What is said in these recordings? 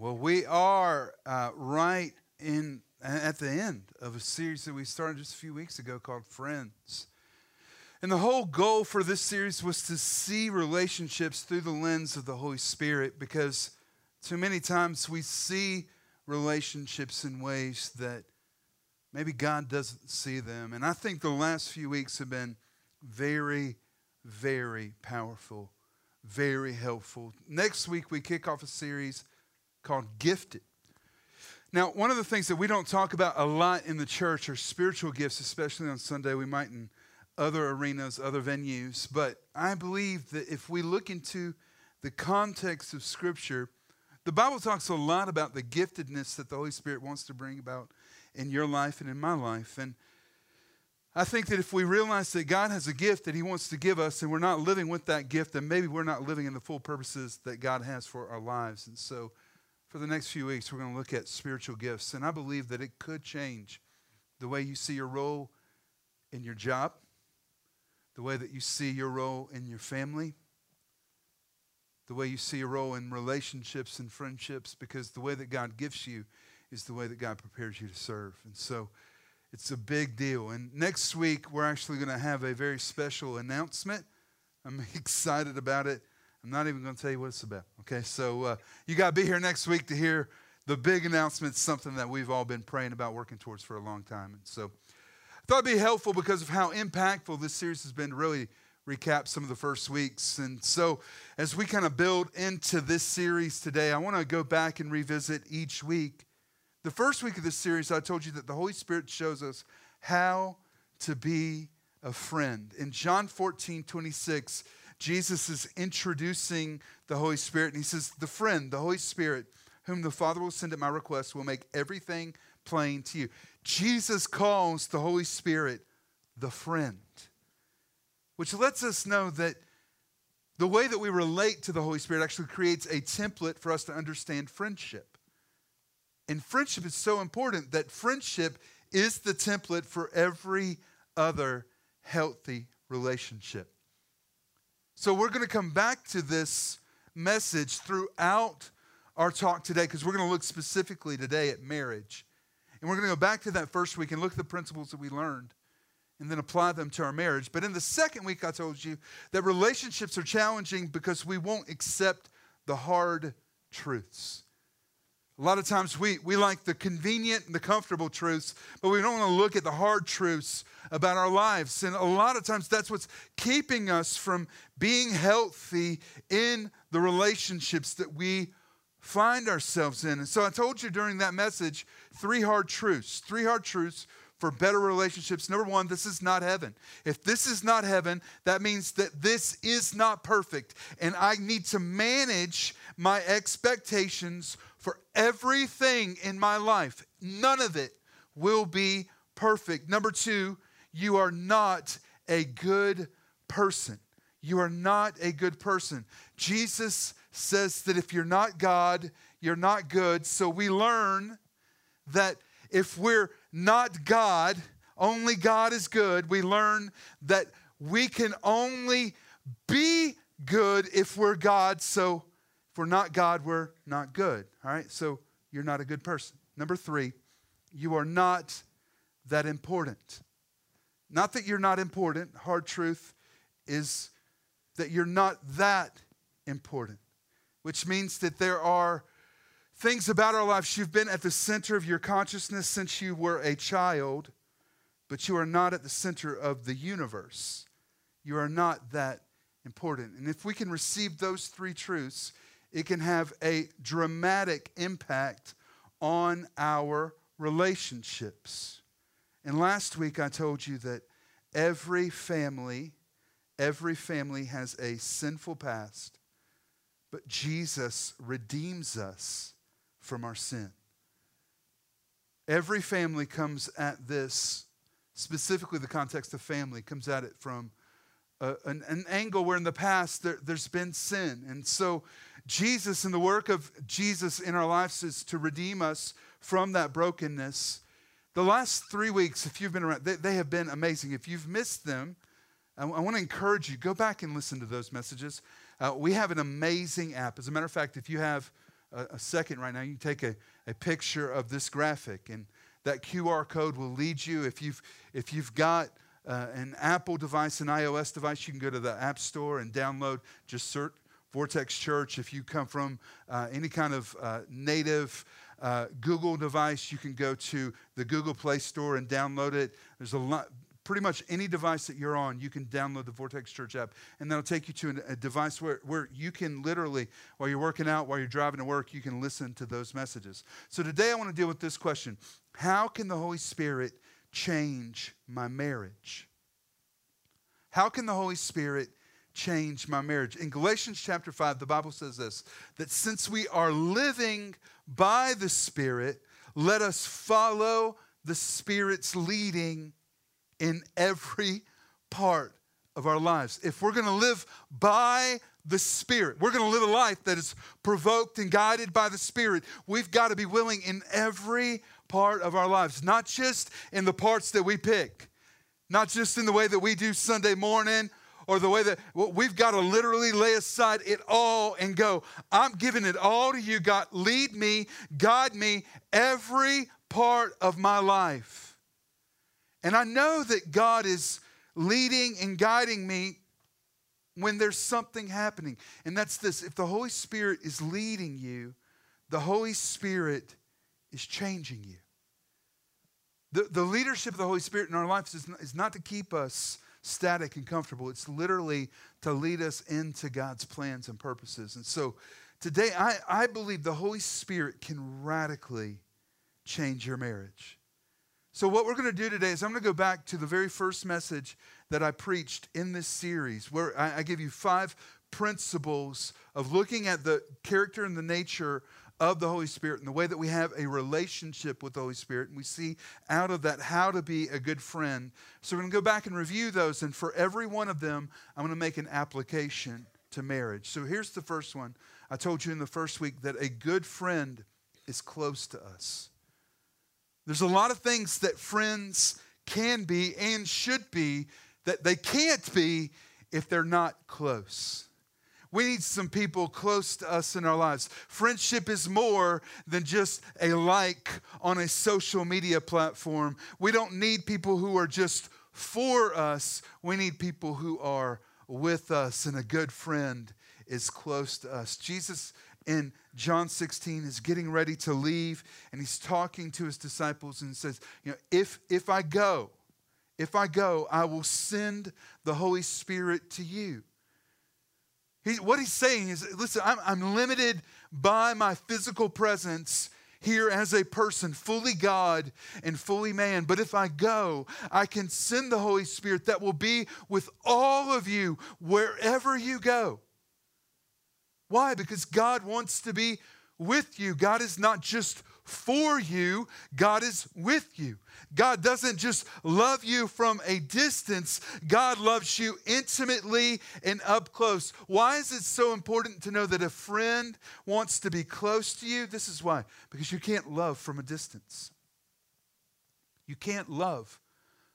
Well, we are uh, right in at the end of a series that we started just a few weeks ago called Friends. And the whole goal for this series was to see relationships through the lens of the Holy Spirit because too many times we see relationships in ways that maybe God doesn't see them. And I think the last few weeks have been very, very powerful, very helpful. Next week, we kick off a series called Gifted. Now, one of the things that we don't talk about a lot in the church are spiritual gifts, especially on Sunday. We might in other arenas, other venues. But I believe that if we look into the context of Scripture, the Bible talks a lot about the giftedness that the Holy Spirit wants to bring about in your life and in my life. And I think that if we realize that God has a gift that He wants to give us and we're not living with that gift, then maybe we're not living in the full purposes that God has for our lives. And so, for the next few weeks, we're going to look at spiritual gifts. And I believe that it could change the way you see your role in your job, the way that you see your role in your family, the way you see your role in relationships and friendships, because the way that God gives you is the way that God prepares you to serve. And so it's a big deal. And next week, we're actually going to have a very special announcement. I'm excited about it. I'm not even going to tell you what it's about. Okay, so uh, you got to be here next week to hear the big announcement, something that we've all been praying about working towards for a long time. And so I thought it'd be helpful because of how impactful this series has been to really recap some of the first weeks. And so as we kind of build into this series today, I want to go back and revisit each week. The first week of this series, I told you that the Holy Spirit shows us how to be a friend. In John 14, 26, Jesus is introducing the Holy Spirit, and he says, The friend, the Holy Spirit, whom the Father will send at my request, will make everything plain to you. Jesus calls the Holy Spirit the friend, which lets us know that the way that we relate to the Holy Spirit actually creates a template for us to understand friendship. And friendship is so important that friendship is the template for every other healthy relationship. So we're going to come back to this message throughout our talk today because we're going to look specifically today at marriage. And we're going to go back to that first week and look at the principles that we learned and then apply them to our marriage. But in the second week, I told you that relationships are challenging because we won't accept the hard truths. A lot of times we, we like the convenient and the comfortable truths, but we don't want to look at the hard truths about our lives. And a lot of times that's what's keeping us from being healthy in the relationships that we find ourselves in. And so I told you during that message three hard truths, three hard truths for better relationships. Number one, this is not heaven. If this is not heaven, that means that this is not perfect. And I need to manage my expectations for everything in my life. None of it will be perfect. Number two, you are not a good person. You are not a good person. Jesus says that if you're not God, you're not good. So we learn that if we're not God, only God is good, we learn that we can only be good if we're God. So we're not God, we're not good. All right? So you're not a good person. Number three, you are not that important. Not that you're not important. Hard truth is that you're not that important, which means that there are things about our lives. You've been at the center of your consciousness since you were a child, but you are not at the center of the universe. You are not that important. And if we can receive those three truths, it can have a dramatic impact on our relationships. And last week I told you that every family, every family has a sinful past, but Jesus redeems us from our sin. Every family comes at this, specifically the context of family, comes at it from a, an, an, angle where in the past there, there's been sin. And so, Jesus and the work of Jesus in our lives is to redeem us from that brokenness. The last three weeks, if you've been around, they, they have been amazing. If you've missed them, I, I want to encourage you go back and listen to those messages. Uh, we have an amazing app. As a matter of fact, if you have a, a second right now, you take a, a picture of this graphic, and that QR code will lead you. If you've, if you've got uh, an Apple device, an iOS device, you can go to the App Store and download, just search Vortex Church. If you come from uh, any kind of uh, native uh, Google device, you can go to the Google Play Store and download it. There's a lot pretty much any device that you're on, you can download the Vortex Church app, and that'll take you to a device where, where you can literally, while you're working out, while you're driving to work, you can listen to those messages. So today I want to deal with this question How can the Holy Spirit change my marriage? How can the Holy Spirit change my marriage? In Galatians chapter 5, the Bible says this that since we are living by the Spirit, let us follow the Spirit's leading in every part of our lives. If we're going to live by the Spirit, we're going to live a life that is provoked and guided by the Spirit, we've got to be willing in every part of our lives, not just in the parts that we pick, not just in the way that we do Sunday morning or the way that well, we've got to literally lay aside it all and go, I'm giving it all to you, God. Lead me, guide me every part of my life. And I know that God is leading and guiding me when there's something happening. And that's this if the Holy Spirit is leading you, the Holy Spirit is changing you. The, the leadership of the Holy Spirit in our lives is not, is not to keep us static and comfortable, it's literally to lead us into God's plans and purposes. And so today, I, I believe the Holy Spirit can radically change your marriage. So, what we're going to do today is I'm going to go back to the very first message that I preached in this series, where I, I give you five principles of looking at the character and the nature of the Holy Spirit and the way that we have a relationship with the Holy Spirit. And we see out of that how to be a good friend. So we're going to go back and review those. And for every one of them, I'm going to make an application to marriage. So here's the first one. I told you in the first week that a good friend is close to us. There's a lot of things that friends can be and should be that they can't be if they're not close. We need some people close to us in our lives. Friendship is more than just a like on a social media platform. We don't need people who are just for us, we need people who are with us, and a good friend is close to us. Jesus in John 16 is getting ready to leave and he's talking to his disciples and says, you know, if if I go, if I go, I will send the Holy Spirit to you. He, what he's saying is, listen, I'm, I'm limited by my physical presence here as a person, fully God and fully man. But if I go, I can send the Holy Spirit that will be with all of you wherever you go. Why? Because God wants to be with you. God is not just for you, God is with you. God doesn't just love you from a distance, God loves you intimately and up close. Why is it so important to know that a friend wants to be close to you? This is why because you can't love from a distance. You can't love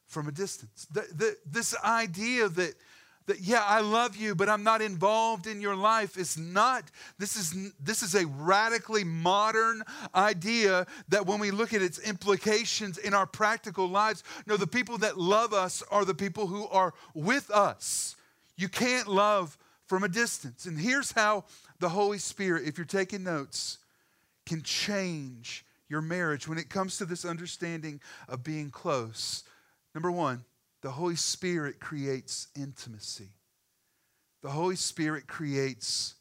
from a distance. The, the, this idea that that yeah i love you but i'm not involved in your life is not this is this is a radically modern idea that when we look at its implications in our practical lives no the people that love us are the people who are with us. You can't love from a distance. And here's how the holy spirit if you're taking notes can change your marriage when it comes to this understanding of being close. Number one the Holy Spirit creates intimacy. The Holy Spirit creates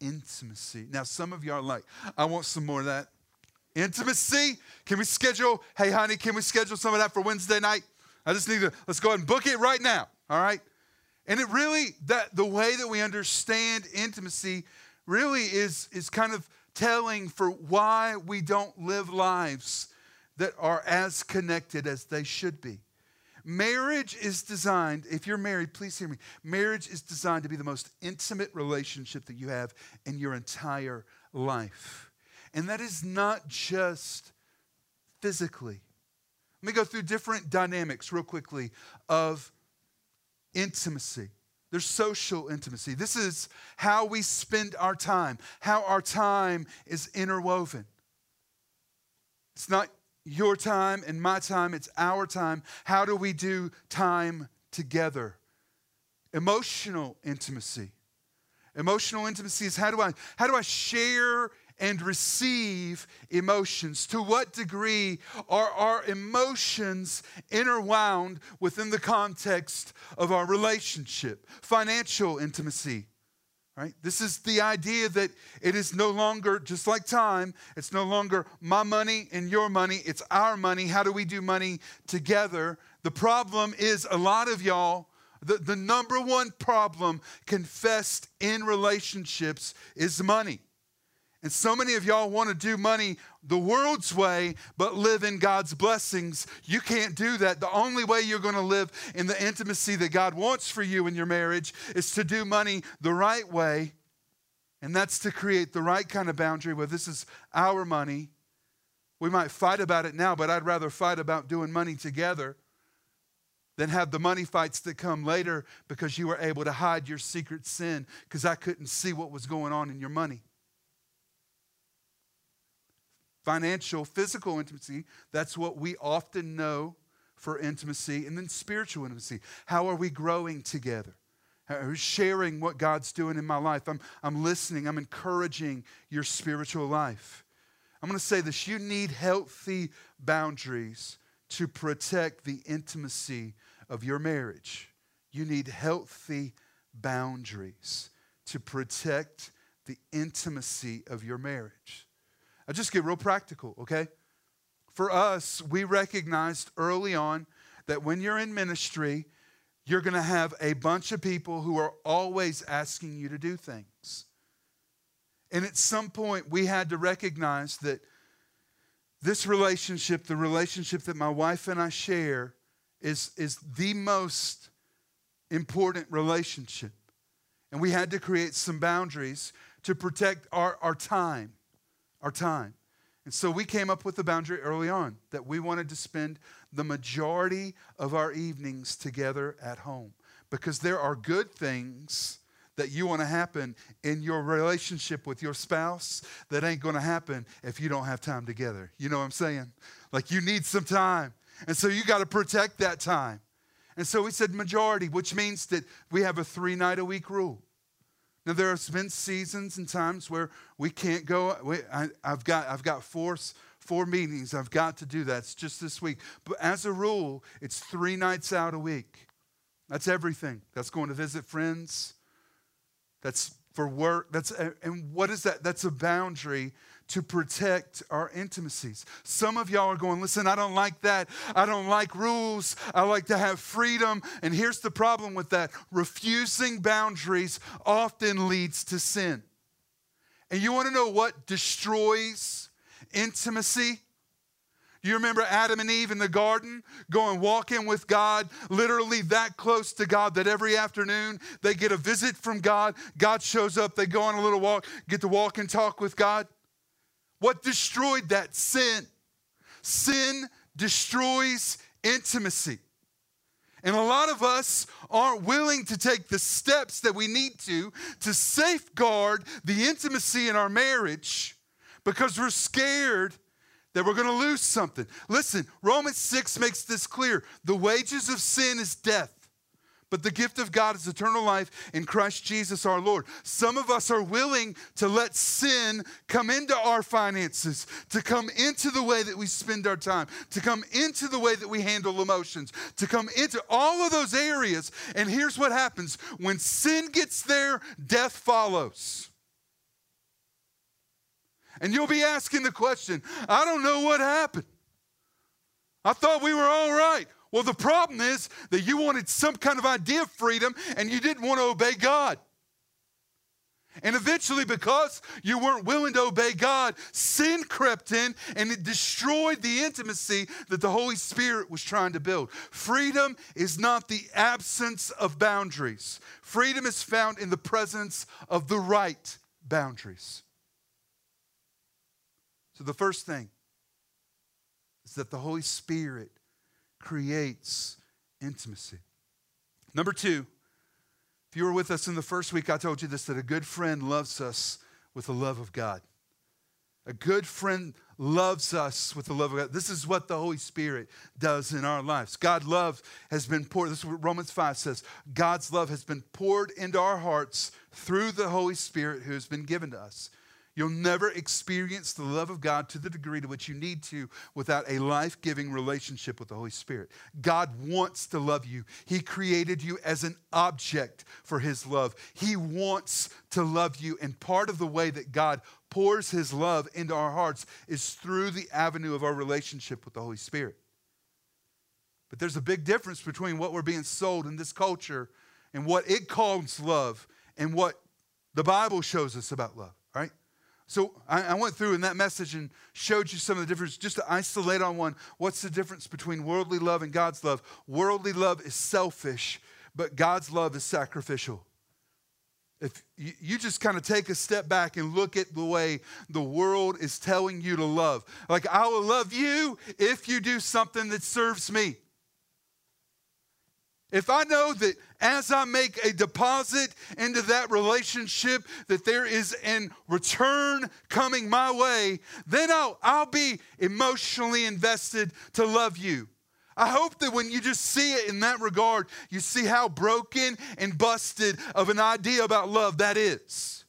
intimacy. Now, some of you are like, I want some more of that. Intimacy? Can we schedule, hey, honey, can we schedule some of that for Wednesday night? I just need to, let's go ahead and book it right now, all right? And it really, that the way that we understand intimacy really is, is kind of telling for why we don't live lives that are as connected as they should be. Marriage is designed, if you're married, please hear me. Marriage is designed to be the most intimate relationship that you have in your entire life. And that is not just physically. Let me go through different dynamics real quickly of intimacy. There's social intimacy. This is how we spend our time, how our time is interwoven. It's not your time and my time, it's our time. How do we do time together? Emotional intimacy. Emotional intimacy is how do I how do I share and receive emotions? To what degree are our emotions interwound within the context of our relationship? Financial intimacy. Right? This is the idea that it is no longer just like time, it's no longer my money and your money, it's our money. How do we do money together? The problem is a lot of y'all, the, the number one problem confessed in relationships is money. And so many of y'all want to do money the world's way, but live in God's blessings. You can't do that. The only way you're going to live in the intimacy that God wants for you in your marriage is to do money the right way. And that's to create the right kind of boundary where this is our money. We might fight about it now, but I'd rather fight about doing money together than have the money fights that come later because you were able to hide your secret sin because I couldn't see what was going on in your money financial, physical intimacy. That's what we often know for intimacy. And then spiritual intimacy. How are we growing together? Who's sharing what God's doing in my life? I'm, I'm listening, I'm encouraging your spiritual life. I'm going to say this you need healthy boundaries to protect the intimacy of your marriage. You need healthy boundaries to protect the intimacy of your marriage. I'll just get real practical, okay? For us, we recognized early on that when you're in ministry, you're going to have a bunch of people who are always asking you to do things. And at some point, we had to recognize that this relationship, the relationship that my wife and I share, is, is the most important relationship. And we had to create some boundaries to protect our, our time our time. And so we came up with the boundary early on that we wanted to spend the majority of our evenings together at home because there are good things that you want to happen in your relationship with your spouse that ain't going to happen if you don't have time together. You know what I'm saying? Like you need some time. And so you got to protect that time. And so we said majority, which means that we have a three night a week rule. Now there has been seasons and times where we can't go. We, I, have got I've got four four meetings. I've got to do that. It's just this week. But as a rule, it's three nights out a week. That's everything. That's going to visit friends. That's for work. That's and what is that? That's a boundary to protect our intimacies. Some of y'all are going, listen, I don't like that. I don't like rules. I like to have freedom. And here's the problem with that refusing boundaries often leads to sin. And you want to know what destroys intimacy? You remember Adam and Eve in the garden going walking with God, literally that close to God that every afternoon they get a visit from God. God shows up, they go on a little walk, get to walk and talk with God. What destroyed that? Sin. Sin destroys intimacy. And a lot of us aren't willing to take the steps that we need to to safeguard the intimacy in our marriage because we're scared that we're going to lose something. Listen, Romans 6 makes this clear. The wages of sin is death. But the gift of God is eternal life in Christ Jesus our Lord. Some of us are willing to let sin come into our finances, to come into the way that we spend our time, to come into the way that we handle emotions, to come into all of those areas. And here's what happens when sin gets there, death follows. And you'll be asking the question I don't know what happened. I thought we were all right. Well, the problem is that you wanted some kind of idea of freedom and you didn't want to obey God. And eventually, because you weren't willing to obey God, sin crept in and it destroyed the intimacy that the Holy Spirit was trying to build. Freedom is not the absence of boundaries, freedom is found in the presence of the right boundaries. So, the first thing is that the Holy Spirit creates intimacy. Number two, if you were with us in the first week, I told you this that a good friend loves us with the love of God. A good friend loves us with the love of God. This is what the Holy Spirit does in our lives. God's love has been poured. This is what Romans 5 says. God's love has been poured into our hearts through the Holy Spirit who has been given to us. You'll never experience the love of God to the degree to which you need to without a life giving relationship with the Holy Spirit. God wants to love you. He created you as an object for His love. He wants to love you. And part of the way that God pours His love into our hearts is through the avenue of our relationship with the Holy Spirit. But there's a big difference between what we're being sold in this culture and what it calls love and what the Bible shows us about love? So I, I, went through in that message and showed you some of the difference, just to isolate on one. What's the difference between worldly love and God's love? Worldly love is selfish, but God's love is sacrificial. If you, you just kind of take a step back and look at the way the world is telling you to love, like, I will love you if you do something that serves me. If I know that as I make a deposit into that relationship, that there is an return coming my way, then I'll, I'll be emotionally invested to love you. I hope that when you just see it in that regard, you see how broken and busted of an idea about love that is.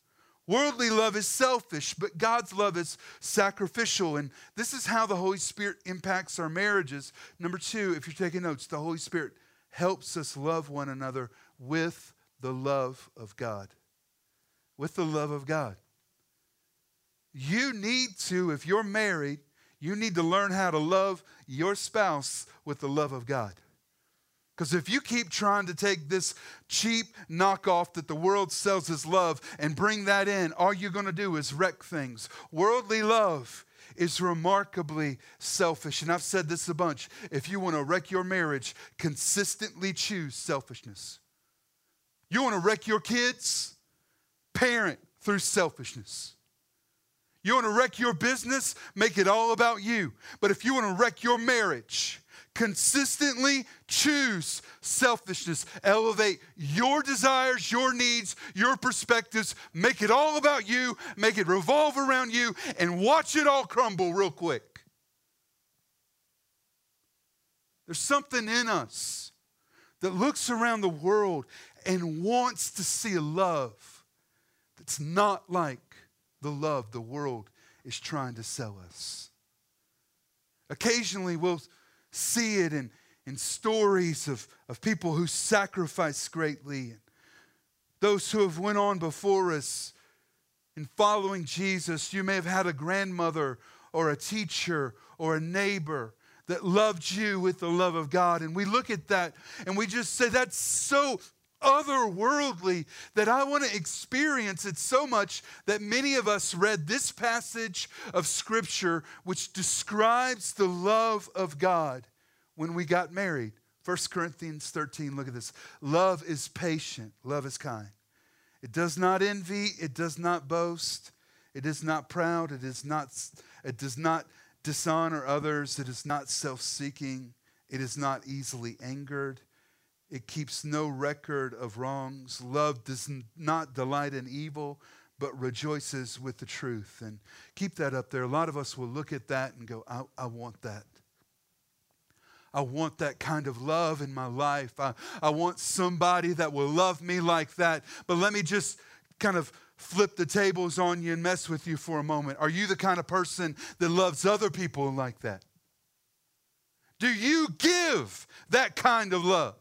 Worldly love is selfish, but God's love is sacrificial. And this is how the Holy Spirit impacts our marriages. Number two, if you're taking notes, the Holy Spirit helps us love one another with the love of God. With the love of God. You need to, if you're married, you need to learn how to love your spouse with the love of God. Because if you keep trying to take this cheap knockoff that the world sells as love and bring that in, all you're going to do is wreck things. Worldly love is remarkably selfish. And I've said this a bunch. If you want to wreck your marriage, consistently choose selfishness. You want to wreck your kids? Parent through selfishness. You want to wreck your business? Make it all about you. But if you want to wreck your marriage, consistently choose selfishness. Elevate your desires, your needs, your perspectives. Make it all about you. Make it revolve around you and watch it all crumble real quick. There's something in us that looks around the world and wants to see a love that's not like the love the world is trying to sell us. Occasionally, we'll see it in, in stories of, of people who sacrifice greatly. And those who have went on before us in following Jesus, you may have had a grandmother or a teacher or a neighbor that loved you with the love of God. And we look at that and we just say, that's so otherworldly that I want to experience it so much that many of us read this passage of Scripture which describes the love of God when we got married. 1 Corinthians 13, look at this. Love is patient, love is kind. It does not envy, it does not boast, it is not proud, it is not it does not dishonor others, it is not self-seeking, it is not easily angered. It keeps no record of wrongs. Love does not delight in evil, but rejoices with the truth. And keep that up there. A lot of us will look at that and go, I, I want that. I want that kind of love in my life. I, I want somebody that will love me like that. But let me just kind of flip the tables on you and mess with you for a moment. Are you the kind of person that loves other people like that? Do you give that kind of love?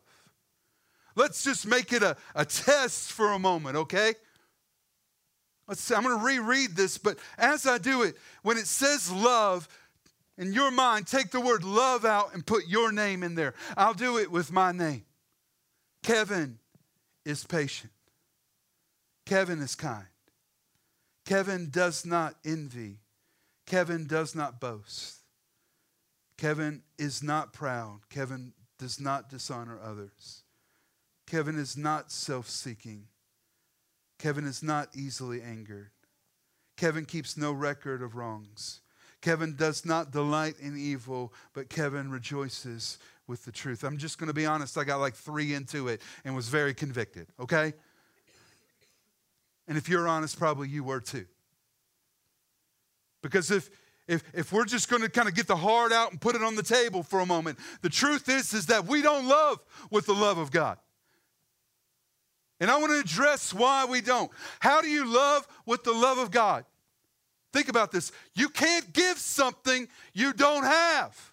Let's just make it a, a test for a moment, okay? Let's I'm going to reread this, but as I do it, when it says love, in your mind, take the word love out and put your name in there. I'll do it with my name. Kevin is patient. Kevin is kind. Kevin does not envy. Kevin does not boast. Kevin is not proud. Kevin does not dishonor others. Kevin is not self seeking. Kevin is not easily angered. Kevin keeps no record of wrongs. Kevin does not delight in evil, but Kevin rejoices with the truth. I'm just going to be honest, I got like three into it and was very convicted, okay? And if you're honest, probably you were too. Because if if, if we're just going to kind of get the heart out and put it on the table for a moment, the truth is, is that we don't love with the love of God. And I want to address why we don't. How do you love with the love of God? Think about this. You can't give something you don't have.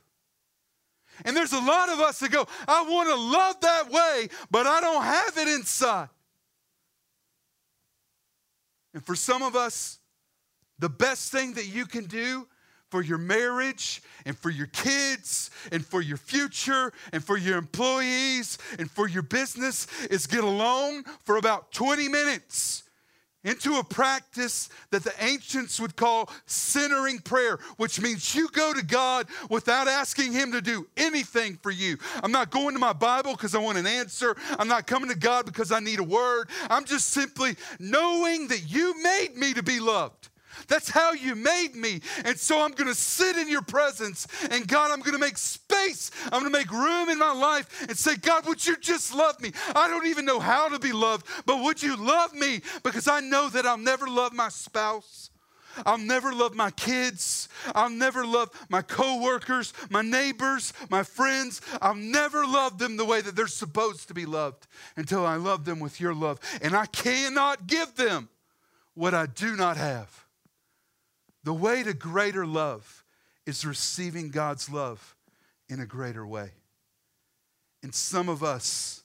And there's a lot of us that go, I want to love that way, but I don't have it inside. And for some of us, the best thing that you can do for your marriage and for your kids and for your future and for your employees and for your business is get alone for about 20 minutes into a practice that the ancients would call centering prayer, which means you go to God without asking Him to do anything for you. I'm not going to my Bible because I want an answer. I'm not coming to God because I need a word. I'm just simply knowing that you made me to be loved. That's how you made me. And so I'm going to sit in your presence. And God, I'm going to make space. I'm going to make room in my life and say, God, would you just love me? I don't even know how to be loved, but would you love me? Because I know that I'll never love my spouse. I'll never love my kids. I'll never love my coworkers, my neighbors, my friends. I'll never love them the way that they're supposed to be loved until I love them with your love. And I cannot give them what I do not have. The way to greater love is receiving God's love in a greater way. And some of us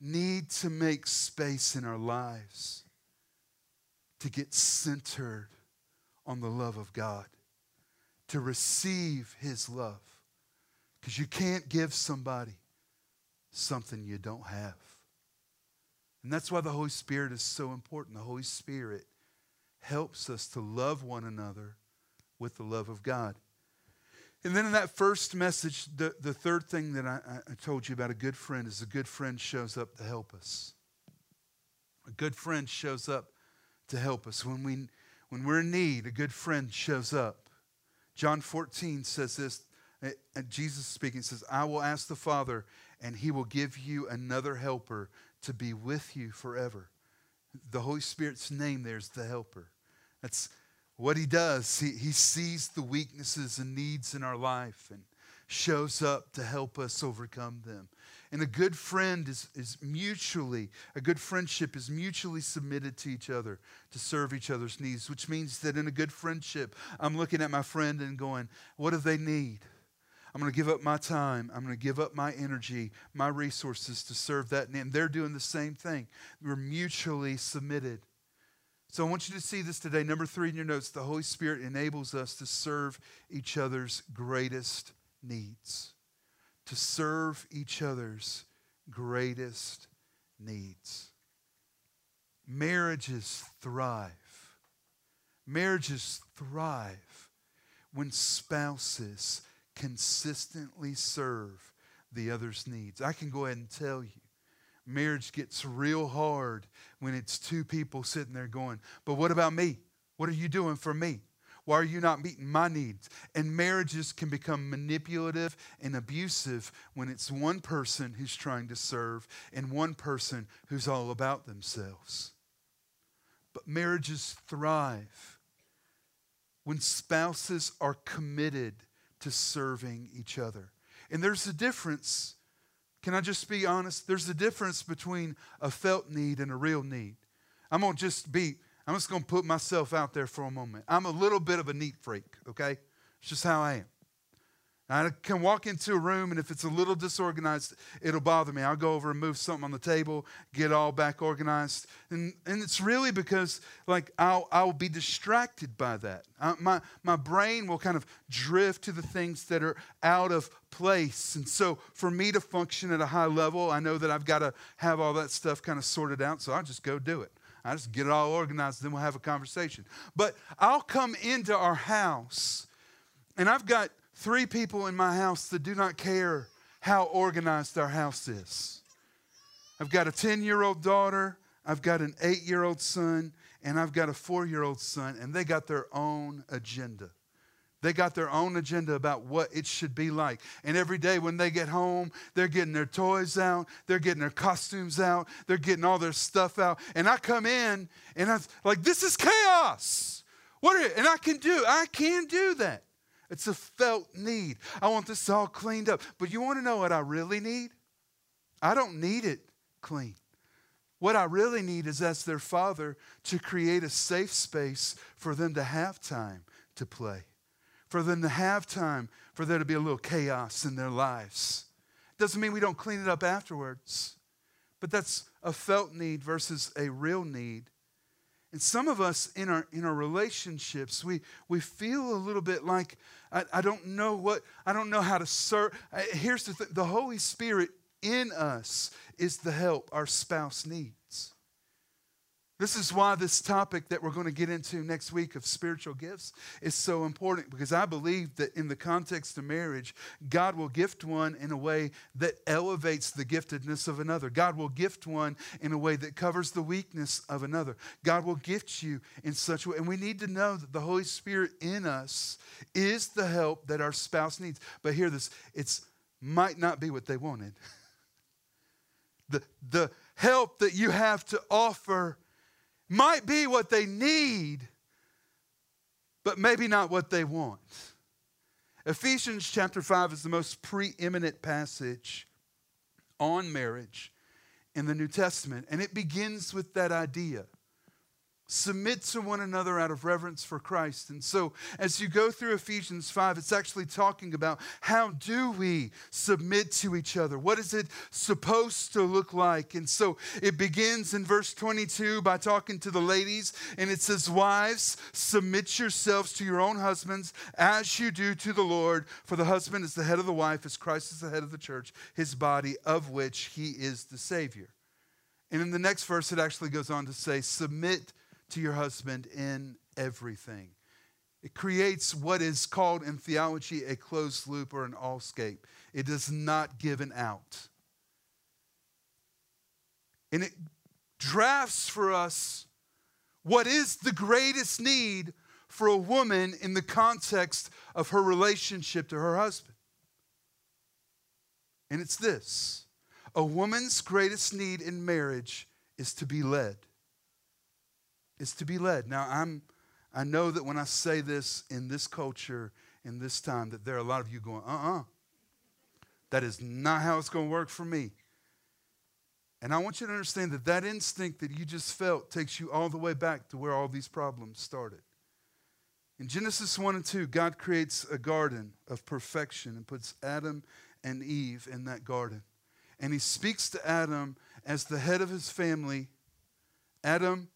need to make space in our lives to get centered on the love of God, to receive His love. Because you can't give somebody something you don't have. And that's why the Holy Spirit is so important. The Holy Spirit helps us to love one another with the love of God. And then in that first message, the, the third thing that I, I told you about a good friend is a good friend shows up to help us. A good friend shows up to help us. When, we, when we're in need, a good friend shows up. John 14 says this, and Jesus speaking says, I will ask the Father, and he will give you another helper to be with you forever. The Holy Spirit's name there is the helper. That's what he does, he, he sees the weaknesses and needs in our life and shows up to help us overcome them. And a good friend is, is mutually, a good friendship is mutually submitted to each other to serve each other's needs, which means that in a good friendship, I'm looking at my friend and going, what do they need? I'm going to give up my time. I'm going to give up my energy, my resources to serve that. And they're doing the same thing. We're mutually submitted. So I want you to see this today. Number three in your notes the Holy Spirit enables us to serve each other's greatest needs. To serve each other's greatest needs. Marriages thrive. Marriages thrive when spouses consistently serve the other's needs. I can go ahead and tell you marriage gets real hard when it's two people sitting there going, But what about me? What are you doing for me? Why are you not meeting my needs? And marriages can become manipulative and abusive when it's one person who's trying to serve and one person who's all about themselves. But marriages thrive when spouses are committed to serving each other. And there's a difference can I just be honest? There's a difference between a felt need and a real need. I'm going to just be, I'm just going to put myself out there for a moment. I'm a little bit of a neat freak, okay? It's just how I am. I can walk into a room, and if it's a little disorganized, it'll bother me. I'll go over and move something on the table, get all back organized. And, and it's really because, like, I'll, I'll be distracted by that. I, my, my brain will kind of drift to the things that are out of place. And so, for me to function at a high level, I know that I've got to have all that stuff kind of sorted out, so I'll just go do it. I just get it all organized, then we'll have a conversation. But I'll come into our house, and I've got three people in my house that do not care how organized our house is. I've got a 10 year old daughter, I've got an eight year old son, and I've got a four year old son, and they got their own agenda. They got their own agenda about what it should be like. And every day when they get home, they're getting their toys out, they're getting their costumes out, they're getting all their stuff out. And I come in and I'm like, this is chaos. What are you? And I can do, I can do that. It's a felt need. I want this all cleaned up. But you want to know what I really need? I don't need it clean. What I really need is, as their father, to create a safe space for them to have time to play, for them to have time, for there to be a little chaos in their lives. Doesn't mean we don't clean it up afterwards, but that's a felt need versus a real need. And some of us in our in our relationships, we we feel a little bit like I, I don't know what I don't know how to serve. Uh, here's the thing: the Holy Spirit in us is the help our spouse needs. This is why this topic that we're going to get into next week of spiritual gifts is so important because I believe that in the context of marriage, God will gift one in a way that elevates the giftedness of another. God will gift one in a way that covers the weakness of another. God will gift you in such a way. And we need to know that the Holy Spirit in us is the help that our spouse needs. But hear this it might not be what they wanted. the, the help that you have to offer might be what they need, but maybe not what they want. Ephesians chapter 5 is the most preeminent passage on marriage in the New Testament, and it begins with that idea submit to one another out of reverence for Christ. And so as you go through Ephesians 5, it's actually talking about how do we submit to each other? What is it supposed to look like? And so it begins in verse 22 by talking to the ladies and it says, "Wives, submit yourselves to your own husbands as you do to the Lord, for the husband is the head of the wife as Christ is the head of the church, his body of which he is the savior." And in the next verse, it actually goes on to say, Submit to your husband in everything. It creates what is called in theology a closed loop or an allscape. It does not give an out. And it drafts for us what is the greatest need for a woman in the context of her relationship to her husband. And it's this a woman's greatest need in marriage is to be led is to be led. Now, I'm, I know that when I say this in this culture, in this time, that there are a lot of you going, uh uh That is not how it's going to work for me. And I want you to understand that that instinct that you just felt takes you all the way back to where all these problems started. In Genesis 1 and 2, God creates a garden of perfection and puts Adam and Eve in that garden. And he speaks to Adam as the head of his family Adam,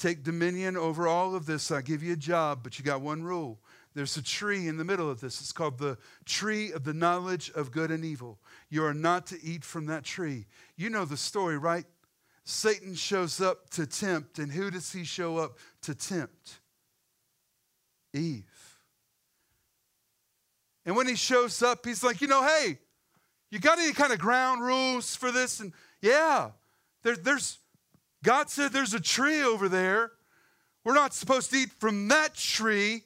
take dominion over all of this. I give you a job, but you got one rule. There's a tree in the middle of this. It's called the tree of the knowledge of good and evil. You are not to eat from that tree. You know the story, right? Satan shows up to tempt, and who does he show up to tempt? Eve. And when he shows up, he's like, you know, hey, you got any kind of ground rules for this? And yeah, there, there's God said there's a tree over there. We're not supposed to eat from that tree.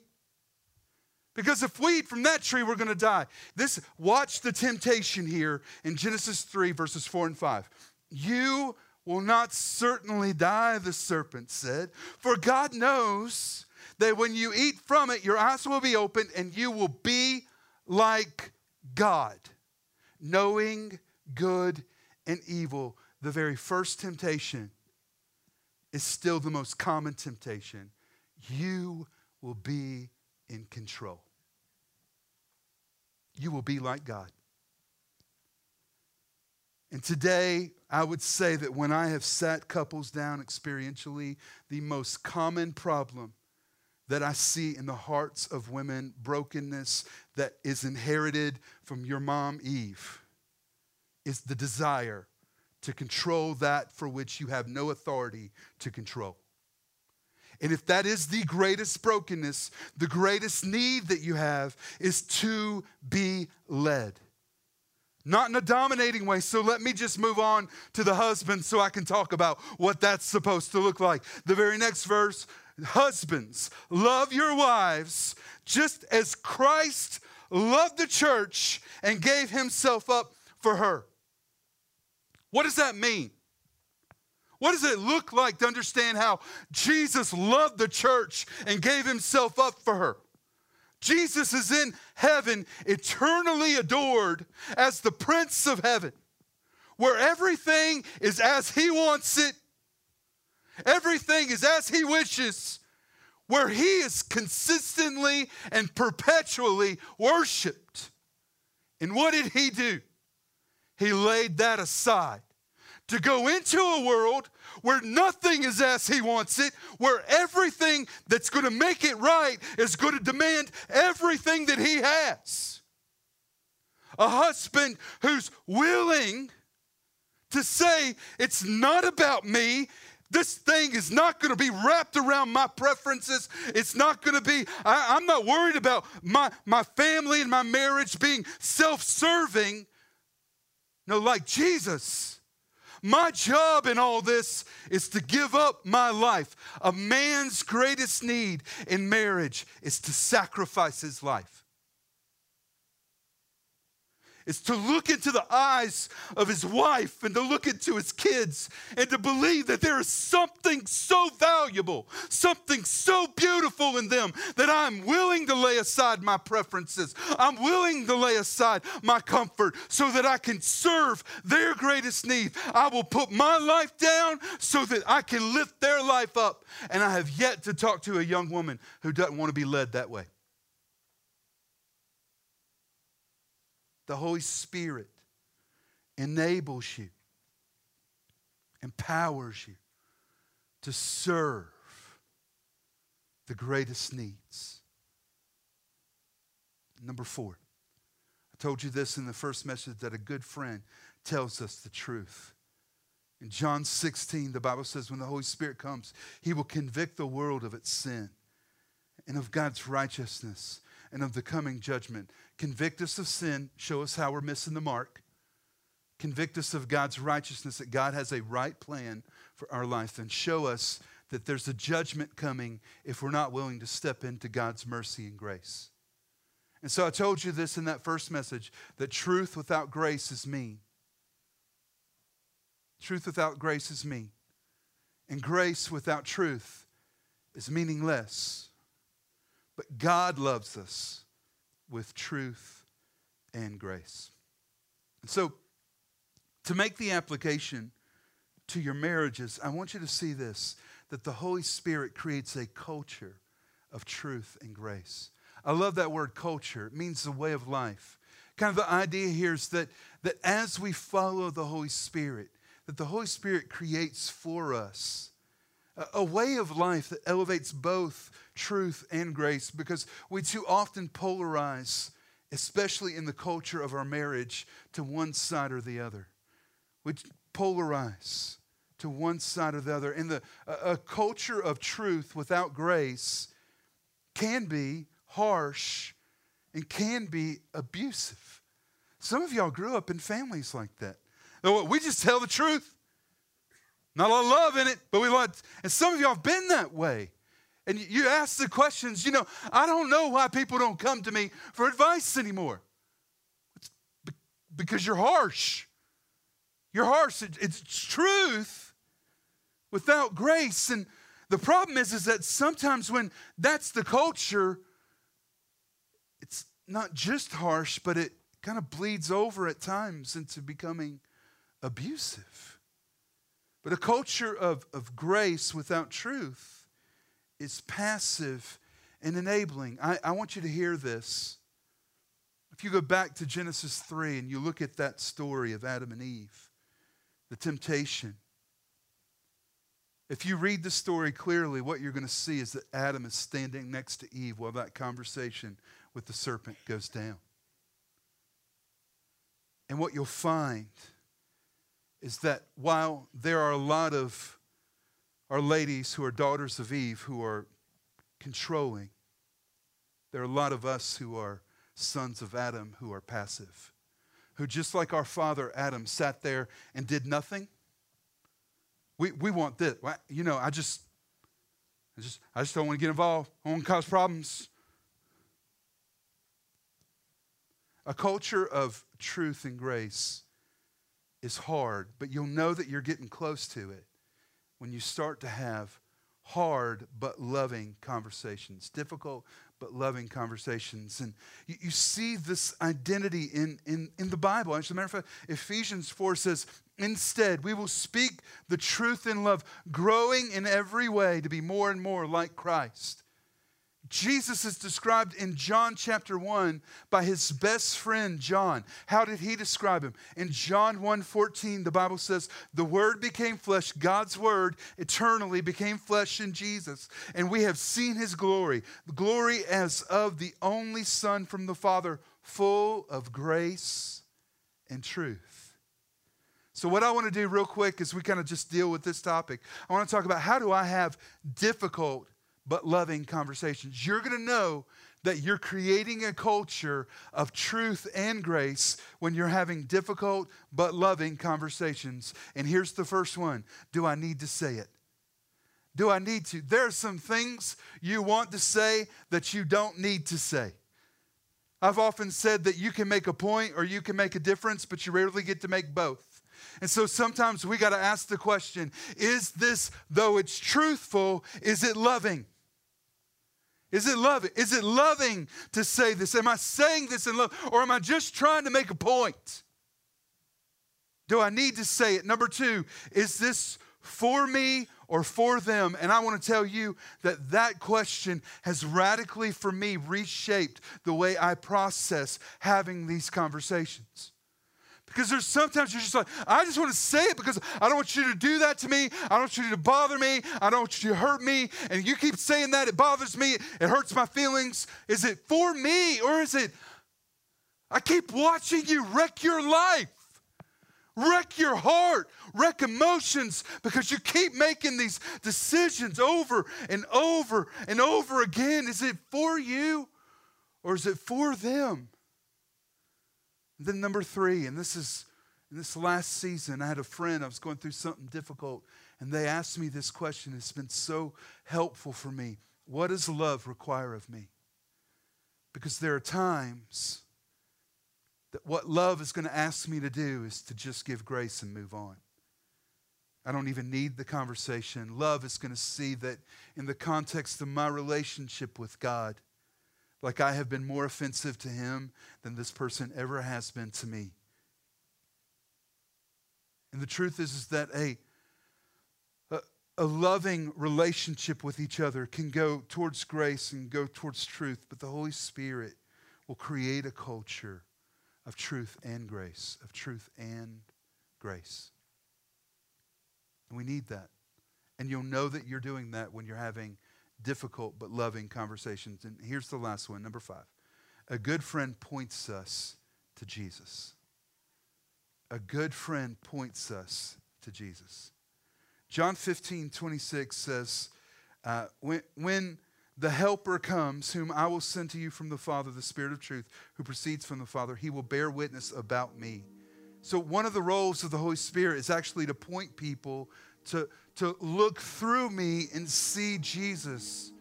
Because if we eat from that tree, we're going to die. This watch the temptation here in Genesis 3 verses 4 and 5. You will not certainly die, the serpent said, for God knows that when you eat from it, your eyes will be opened and you will be like God, knowing good and evil. The very first temptation is still the most common temptation. You will be in control. You will be like God. And today, I would say that when I have sat couples down experientially, the most common problem that I see in the hearts of women, brokenness that is inherited from your mom, Eve, is the desire to control that for which you have no authority to control. And if that is the greatest brokenness, the greatest need that you have is to be led. Not in a dominating way. So let me just move on to the husband so I can talk about what that's supposed to look like. The very next verse Husbands, love your wives just as Christ loved the church and gave himself up for her. What does that mean? What does it look like to understand how Jesus loved the church and gave himself up for her? Jesus is in heaven, eternally adored as the Prince of Heaven, where everything is as he wants it, everything is as he wishes, where he is consistently and perpetually worshiped. And what did he do? He laid that aside to go into a world where nothing is as he wants it, where everything that's going to make it right is going to demand everything that he has. A husband who's willing to say, It's not about me. This thing is not going to be wrapped around my preferences. It's not going to be, I, am not worried about my, my family and my marriage being self serving. No, like Jesus. My job in all this is to give up my life. A man's greatest need in marriage is to sacrifice his life is to look into the eyes of his wife and to look into his kids and to believe that there is something so valuable, something so beautiful in them that I'm willing to lay aside my preferences. I'm willing to lay aside my comfort so that I can serve their greatest need. I will put my life down so that I can lift their life up. And I have yet to talk to a young woman who doesn't want to be led that way. The Holy Spirit enables you, empowers you to serve the greatest needs. Number four, I told you this in the first message that a good friend tells us the truth. In John 16, the Bible says, when the Holy Spirit comes, he will convict the world of its sin and of God's righteousness and of the coming judgment. Convict us of sin, show us how we're missing the mark. Convict us of God's righteousness, that God has a right plan for our life, and show us that there's a judgment coming if we're not willing to step into God's mercy and grace. And so I told you this in that first message that truth without grace is mean. Truth without grace is mean. And grace without truth is meaningless. But God loves us with truth and grace. And so, to make the application to your marriages, I want you to see this that the Holy Spirit creates a culture of truth and grace. I love that word culture, it means the way of life. Kind of the idea here is that, that as we follow the Holy Spirit, that the Holy Spirit creates for us a, way of life that elevates both truth and grace because we too often polarize, especially in the culture of our marriage, to one side or the other. We polarize to one side or the other. And the, a culture of truth without grace can be harsh and can be abusive. Some of y'all grew up in families like that. We just tell the truth. Not a lot of love in it, but we want, and some of y'all have been that way. And you ask the questions, you know, I don't know why people don't come to me for advice anymore. It's because you're harsh. You're harsh. It's truth without grace. And the problem is, is that sometimes when that's the culture, it's not just harsh, but it kind of bleeds over at times into becoming abusive. But a culture of, of grace without truth is passive and enabling. I, I want you to hear this. If you go back to Genesis 3 and you look at that story of Adam and Eve, the temptation, if you read the story clearly, what you're going to see is that Adam is standing next to Eve while that conversation with the serpent goes down. And what you'll find is that while there are a lot of our ladies who are daughters of Eve who are controlling, there are a lot of us who are sons of Adam who are passive, who just like our father Adam sat there and did nothing. We, we want this. You know, I just, I just, I just don't want to get involved. I don't want to cause problems. A culture of truth and grace is hard, but you'll know that you're getting close to it when you start to have hard but loving conversations, difficult but loving conversations. And you, you, see this identity in, in, in the Bible. As a matter of fact, Ephesians 4 says, Instead, we will speak the truth in love, growing in every way to be more and more like Christ. Jesus is described in John chapter 1 by his best friend John. How did he describe him? In John 1:14 the Bible says, "The word became flesh, God's word eternally became flesh in Jesus, and we have seen his glory, glory as of the only son from the Father, full of grace and truth." So, what I want to do real quick is we kind of just deal with this topic. I want to talk about how do I have difficult but loving conversations. You're going to know that you're creating a culture of truth and grace when you're having difficult but loving conversations. And here's the first one Do I need to say it? Do I need to? There are some things you want to say that you don't need to say. I've often said that you can make a point or you can make a difference, but you rarely get to make both. And so sometimes we got to ask the question is this, though it's truthful, is it loving? Is it loving? Is it loving to say this? Am I saying this in love or am I just trying to make a point? Do I need to say it? Number two, is this for me or for them? And I want to tell you that that question has radically, for me, reshaped the way I process having these conversations. Because there's sometimes you're just like, I just want to say it because I don't want you to do that to me. I don't want you to bother me. I don't want you to hurt me. And you keep saying that. It bothers me. It hurts my feelings. Is it for me or is it, I keep watching you wreck your life, wreck your heart, wreck emotions because you keep making these decisions over and over and over again. Is it for you or is it for them? Then number three, and this is in this last season, I had a friend, I was going through something difficult, and they asked me this question. It's been so helpful for me. What does love require of me? Because there are times that what love is going to ask me to do is to just give grace and move on. I don't even need the conversation. Love is going to see that in the context of my relationship with God, like I have been more offensive to him than this person ever has been to me. And the truth is, is that a, a, a loving relationship with each other can go towards grace and go towards truth, but the Holy Spirit will create a culture of truth and grace, of truth and grace. And we need that. And you'll know that you're doing that when you're having difficult but loving conversations. And here's the last one, number five. A good friend points us to Jesus. A good friend points us to Jesus. John 15, 26 says, uh, when, when the Helper comes, whom I will send to you from the Father, the Spirit of truth, who proceeds from the Father, he will bear witness about me. So, one of the roles of the Holy Spirit is actually to point people to, to look through me and see Jesus.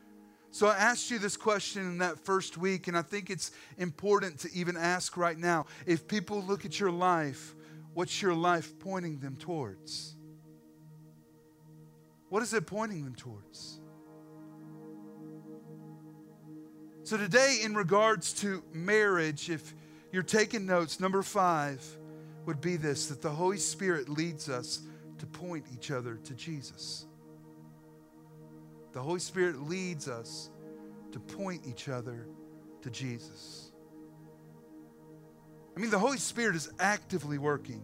So I asked you this question in that first week, and I think it's important to even ask right now. If people look at your life, what's your life pointing them towards? What is it pointing them towards? So, today, in regards to marriage, if you're taking notes, number five would be this that the Holy Spirit leads us to point each other to Jesus. The Holy Spirit leads us to point each other to Jesus. I mean, the Holy Spirit is actively working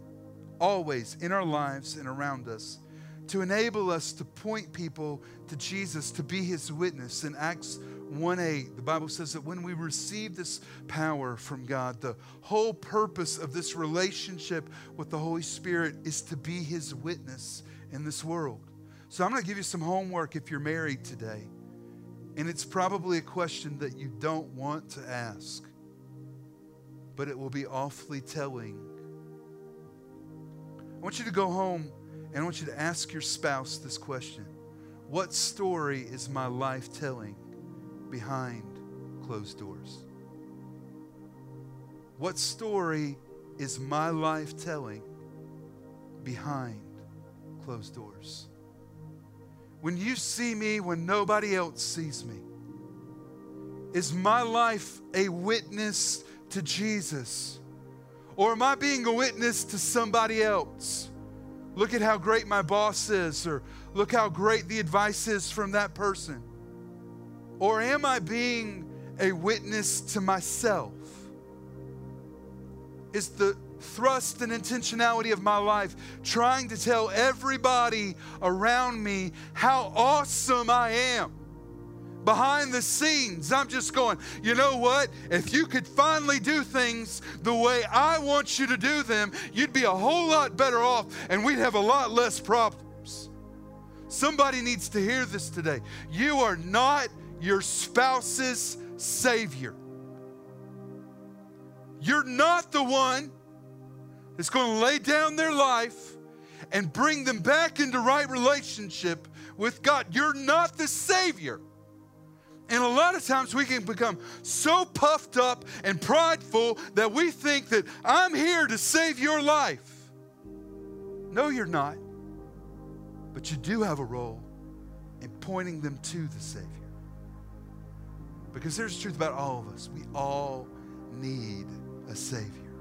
always in our lives and around us to enable us to point people to Jesus, to be his witness. In Acts 1a, the Bible says that when we receive this power from God, the whole purpose of this relationship with the Holy Spirit is to be His witness in this world. So I'm going to give you some homework if you're married today. And it's probably a question that you don't want to ask, but it will be awfully telling. I want you to go home and I want you to ask your spouse this question What story is my life telling? Behind closed doors? What story is my life telling behind closed doors? When you see me when nobody else sees me, is my life a witness to Jesus? Or am I being a witness to somebody else? Look at how great my boss is, or look how great the advice is from that person. Or am I being a witness to myself? Is the thrust and intentionality of my life trying to tell everybody around me how awesome I am? Behind the scenes, I'm just going, you know what? If you could finally do things the way I want you to do them, you'd be a whole lot better off and we'd have a lot less problems. Somebody needs to hear this today. You are not your spouse's Savior. You're not the one that's going to lay down their life and bring them back into right relationship with God. You're not the Savior. And a lot of times we can become so puffed up and prideful that we think that I'm here to save your life. No, you're not. But you do have a role in pointing them to the Savior. Because there's the truth about all of us. We all need a Savior.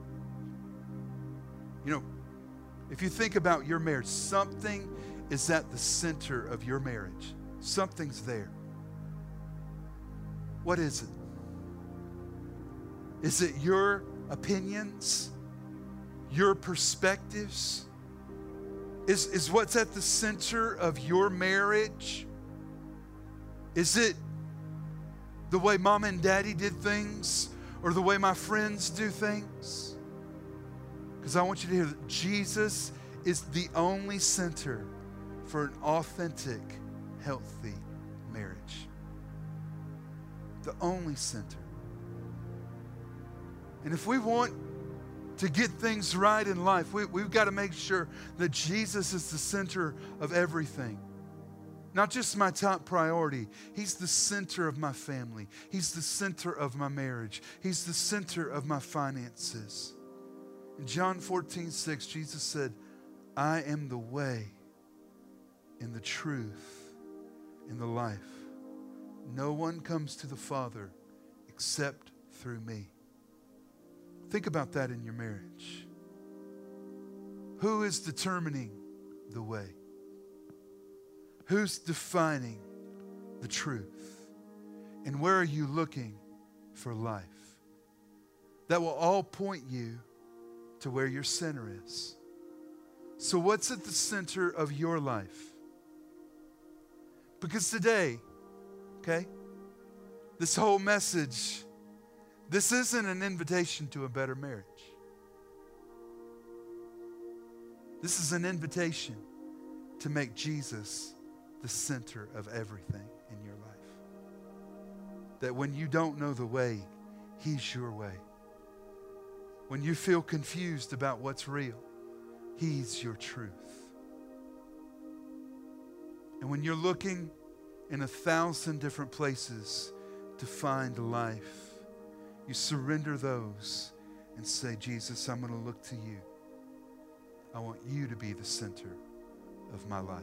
You know, if you think about your marriage, something is at the center of your marriage. Something's there. What is it? Is it your opinions? Your perspectives? Is, is what's at the center of your marriage? Is it the way mom and daddy did things or the way my friends do things. Because I want you to hear that Jesus is the only center for an authentic, healthy marriage. The only center. And if we want to get things right in life, we, we've got to make sure that Jesus is the center of everything. Not just my top priority. He's the center of my family. He's the center of my marriage. He's the center of my finances. In John 14, 6, Jesus said, I am the way and the truth and the life. No one comes to the Father except through me. Think about that in your marriage. Who is determining the way? Who's defining the truth? And where are you looking for life? That will all point you to where your center is. So, what's at the center of your life? Because today, okay, this whole message, this isn't an invitation to a better marriage. This is an invitation to make Jesus the center of everything in your life. That when you don't know the way, He's your way. When you feel confused about what's real, He's your truth. And when you're looking in a thousand different places to find life, you surrender those and say, Jesus, I'm going to look to you. I want you to be the center of my life.